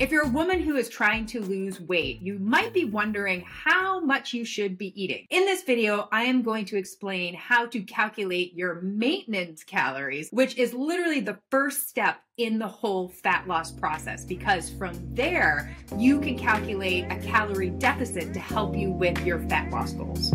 If you're a woman who is trying to lose weight, you might be wondering how much you should be eating. In this video, I am going to explain how to calculate your maintenance calories, which is literally the first step in the whole fat loss process because from there, you can calculate a calorie deficit to help you with your fat loss goals.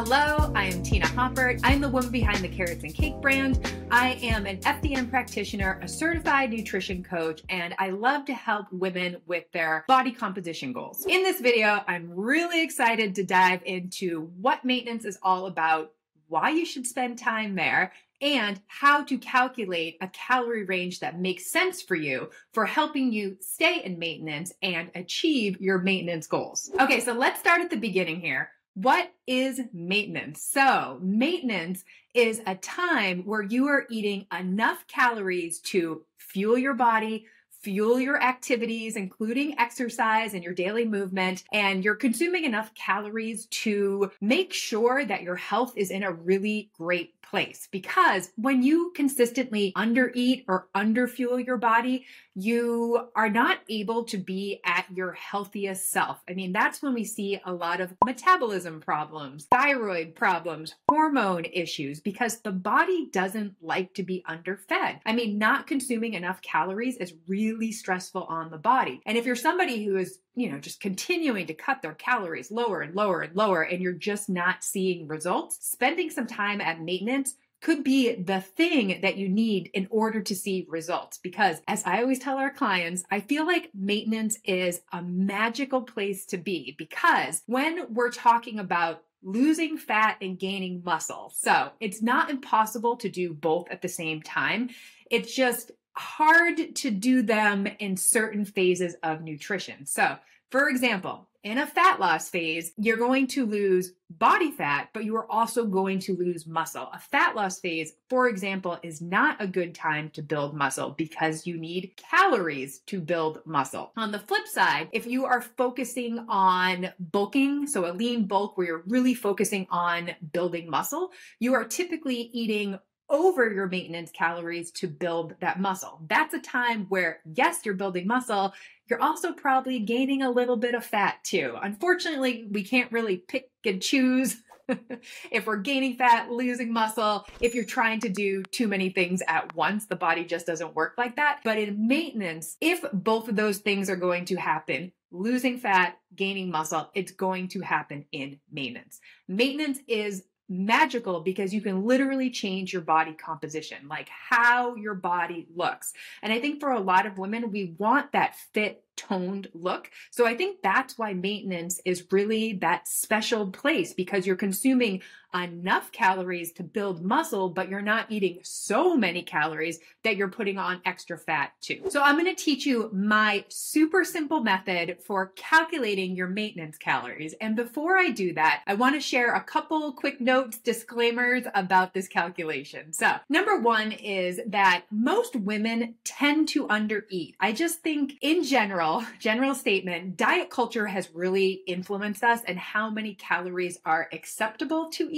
Hello, I am Tina Haupert. I'm the woman behind the Carrots and Cake brand. I am an FDN practitioner, a certified nutrition coach, and I love to help women with their body composition goals. In this video, I'm really excited to dive into what maintenance is all about, why you should spend time there, and how to calculate a calorie range that makes sense for you for helping you stay in maintenance and achieve your maintenance goals. Okay, so let's start at the beginning here. What is maintenance? So, maintenance is a time where you are eating enough calories to fuel your body, fuel your activities, including exercise and your daily movement, and you're consuming enough calories to make sure that your health is in a really great place. Because when you consistently undereat or underfuel your body, you are not able to be at your healthiest self. I mean, that's when we see a lot of metabolism problems, thyroid problems, hormone issues, because the body doesn't like to be underfed. I mean, not consuming enough calories is really stressful on the body. And if you're somebody who is you know, just continuing to cut their calories lower and lower and lower, and you're just not seeing results, spending some time at maintenance could be the thing that you need in order to see results. Because as I always tell our clients, I feel like maintenance is a magical place to be because when we're talking about losing fat and gaining muscle, so it's not impossible to do both at the same time. It's just hard to do them in certain phases of nutrition. So, for example, in a fat loss phase, you're going to lose body fat, but you are also going to lose muscle. A fat loss phase, for example, is not a good time to build muscle because you need calories to build muscle. On the flip side, if you are focusing on bulking, so a lean bulk where you're really focusing on building muscle, you are typically eating over your maintenance calories to build that muscle. That's a time where, yes, you're building muscle. You're also probably gaining a little bit of fat too. Unfortunately, we can't really pick and choose if we're gaining fat, losing muscle, if you're trying to do too many things at once, the body just doesn't work like that. But in maintenance, if both of those things are going to happen, losing fat, gaining muscle, it's going to happen in maintenance. Maintenance is magical because you can literally change your body composition, like how your body looks. And I think for a lot of women, we want that fit toned look. So I think that's why maintenance is really that special place because you're consuming enough calories to build muscle, but you're not eating so many calories that you're putting on extra fat too. So I'm going to teach you my super simple method for calculating your maintenance calories. And before I do that, I want to share a couple quick notes, disclaimers about this calculation. So number one is that most women tend to undereat. I just think in general, general, statement, diet culture has really influenced us and how many calories are acceptable to eat.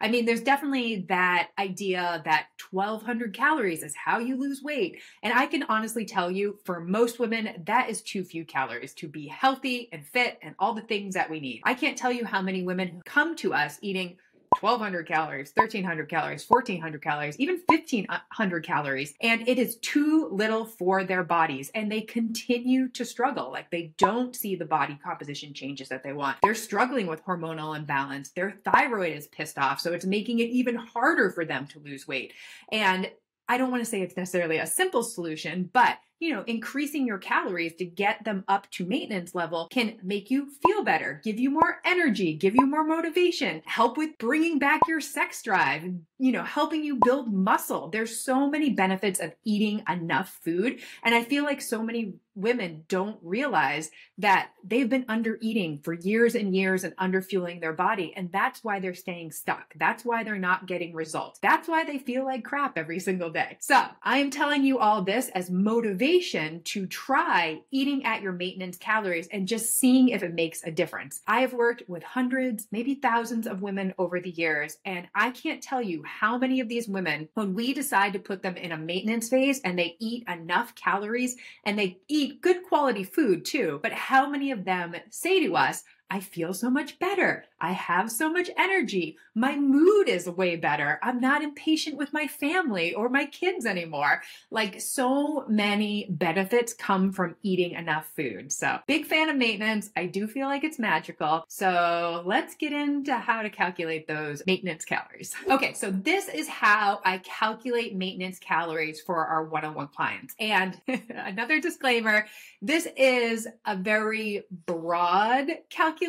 I mean, there's definitely that idea that 1200 calories is how you lose weight. And I can honestly tell you, for most women, that is too few calories to be healthy and fit and all the things that we need. I can't tell you how many women come to us eating 1200 calories, 1300 calories, 1400 calories, even 1500 calories. And it is too little for their bodies. And they continue to struggle. Like they don't see the body composition changes that they want. They're struggling with hormonal imbalance. Their thyroid is pissed off. So it's making it even harder for them to lose weight. And I don't want to say it's necessarily a simple solution, but you know, increasing your calories to get them up to maintenance level can make you feel better, give you more energy, give you more motivation, help with bringing back your sex drive, you know, helping you build muscle. There's so many benefits of eating enough food. And I feel like so many women don't realize that they've been under eating for years and years and under fueling their body. And that's why they're staying stuck. That's why they're not getting results. That's why they feel like crap every single day. So I am telling you all this as motivation to try eating at your maintenance calories and just seeing if it makes a difference. I have worked with hundreds, maybe thousands of women over the years, and I can't tell you how many of these women, when we decide to put them in a maintenance phase and they eat enough calories and they eat good quality food too, but how many of them say to us, I feel so much better. I have so much energy. My mood is way better. I'm not impatient with my family or my kids anymore. Like so many benefits come from eating enough food. So big fan of maintenance. I do feel like it's magical. So let's get into how to calculate those maintenance calories. Okay. So this is how I calculate maintenance calories for our one-on-one clients. And another disclaimer, this is a very broad calculation.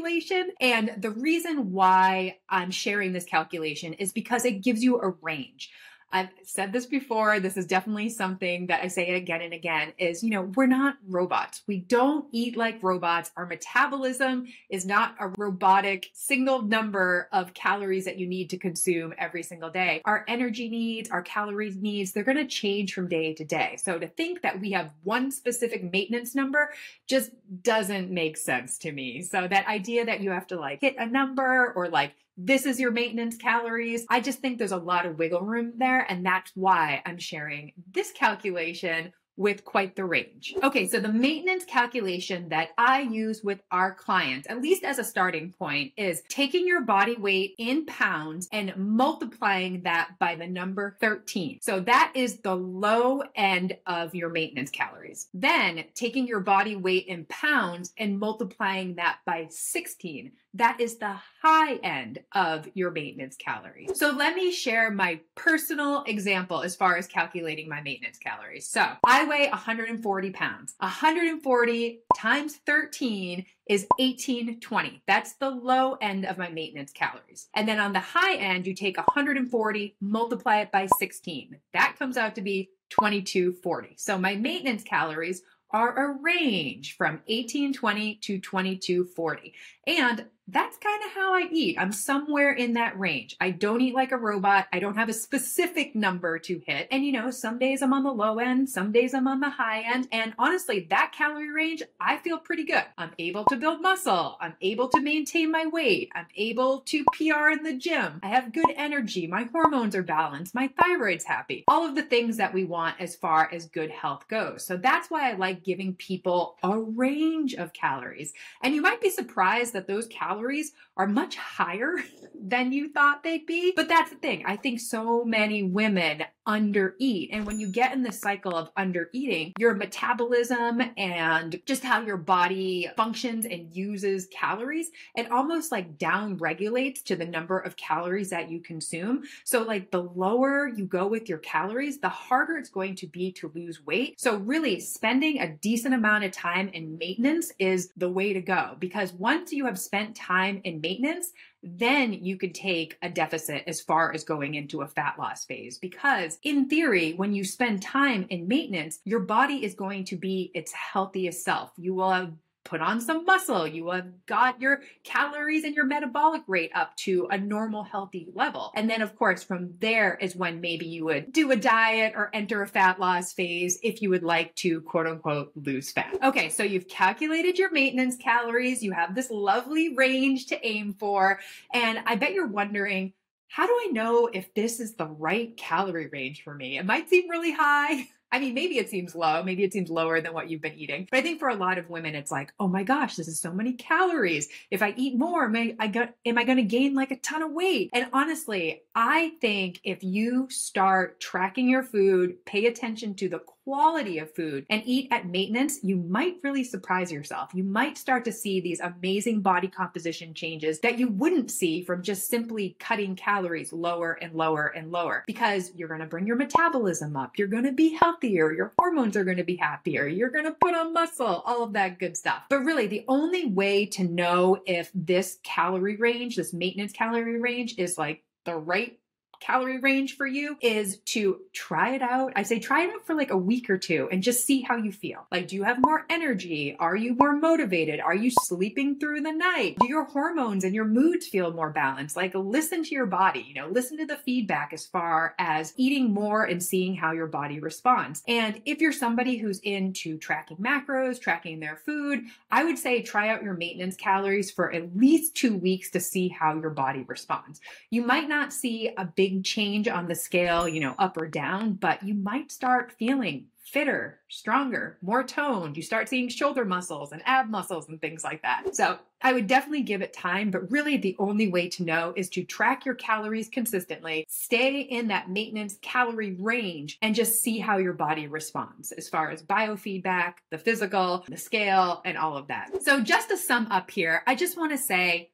And the reason why I'm sharing this calculation is because it gives you a range. I've said this before. This is definitely something that I say again and again is, you know, we're not robots. We don't eat like robots. Our metabolism is not a robotic single number of calories that you need to consume every single day. Our energy needs, our calories needs, they're going to change from day to day. So to think that we have one specific maintenance number just doesn't make sense to me. So that idea that you have to like hit a number or like this is your maintenance calories. I just think there's a lot of wiggle room there. And that's why I'm sharing this calculation with quite the range. Okay, so the maintenance calculation that I use with our clients, at least as a starting point, is taking your body weight in pounds and multiplying that by the number 13. So that is the low end of your maintenance calories. Then taking your body weight in pounds and multiplying that by 16. That is the high end of your maintenance calories. So let me share my personal example as far as calculating my maintenance calories. So I weigh 140 pounds. 140 times 13 is 1820. That's the low end of my maintenance calories. And then on the high end, you take 140, multiply it by 16. That comes out to be 2240. So my maintenance calories are a range from 1820 to 2240. And that's kind of how I eat. I'm somewhere in that range. I don't eat like a robot. I don't have a specific number to hit. And you know, some days I'm on the low end, some days I'm on the high end. And honestly, that calorie range, I feel pretty good. I'm able to build muscle. I'm able to maintain my weight. I'm able to PR in the gym. I have good energy. My hormones are balanced. My thyroid's happy. All of the things that we want as far as good health goes. So that's why I like giving people a range of calories. And you might be surprised that those calories calories are much higher than you thought they'd be. But that's the thing. I think so many women undereat. And when you get in the cycle of undereating, your metabolism and just how your body functions and uses calories, it almost like down regulates to the number of calories that you consume. So, like the lower you go with your calories, the harder it's going to be to lose weight. So, really, spending a decent amount of time in maintenance is the way to go because once you have spent time in maintenance, then you could take a deficit as far as going into a fat loss phase. Because in theory, when you spend time in maintenance, your body is going to be its healthiest self. You will have put on some muscle. You have got your calories and your metabolic rate up to a normal, healthy level. And then, of course, from there is when maybe you would do a diet or enter a fat loss phase if you would like to quote unquote lose fat. Okay, so you've calculated your maintenance calories. You have this lovely range to aim for. And I bet you're wondering, how do I know if this is the right calorie range for me? It might seem really high. I mean, maybe it seems low, maybe it seems lower than what you've been eating. But I think for a lot of women, it's like, oh my gosh, this is so many calories. If I eat more, am I, got, am I going to gain like a ton of weight? And honestly, I think if you start tracking your food, pay attention to the quality of food and eat at maintenance, you might really surprise yourself. You might start to see these amazing body composition changes that you wouldn't see from just simply cutting calories lower and lower and lower because you're going to bring your metabolism up. You're going to be healthier. Your hormones are going to be happier. You're going to put on muscle, all of that good stuff. But really, the only way to know if this calorie range, this maintenance calorie range is like the right calorie range for you is to try it out. I say try it out for like a week or two and just see how you feel. Like, do you have more energy? Are you more motivated? Are you sleeping through the night? Do your hormones and your moods feel more balanced? Like, listen to your body, you know, listen to the feedback as far as eating more and seeing how your body responds. And if you're somebody who's into tracking macros, tracking their food, I would say try out your maintenance calories for at least two weeks to see how your body responds. You might not see a big change on the scale, you know, up or down, but you might start feeling fitter, stronger, more toned. You start seeing shoulder muscles and ab muscles and things like that. So I would definitely give it time, but really the only way to know is to track your calories consistently, stay in that maintenance calorie range, and just see how your body responds as far as biofeedback, the physical, the scale, and all of that. So just to sum up here, I just want to say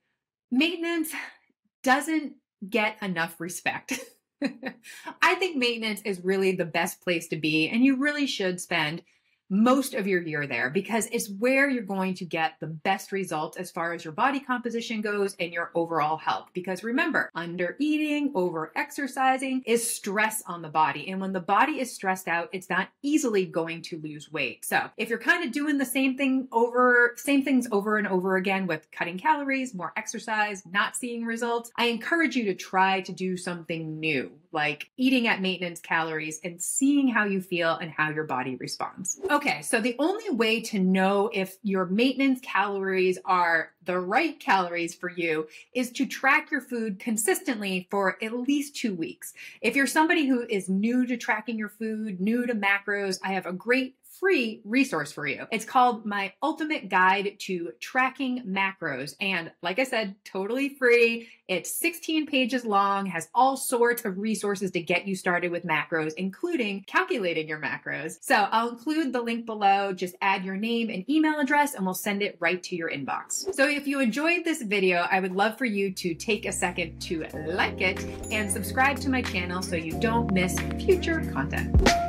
maintenance doesn't get enough respect. I think maintenance is really the best place to be, and you really should spend most of your year there because it's where you're going to get the best results as far as your body composition goes and your overall health. Because remember, under eating, over exercising is stress on the body. And when the body is stressed out, it's not easily going to lose weight. So if you're kind of doing the same thing over, same things over and over again with cutting calories, more exercise, not seeing results, I encourage you to try to do something new, like eating at maintenance calories and seeing how you feel and how your body responds. Okay, so the only way to know if your maintenance calories are the right calories for you is to track your food consistently for at least two weeks. If you're somebody who is new to tracking your food, new to macros, I have a great free resource for you. It's called My Ultimate Guide to Tracking Macros. And like I said, totally free. It's 16 pages long, has all sorts of resources to get you started with macros, including calculating your macros. So I'll include the link below. Just add your name and email address and we'll send it right to your inbox. So if you enjoyed this video, I would love for you to take a second to like it and subscribe to my channel so you don't miss future content.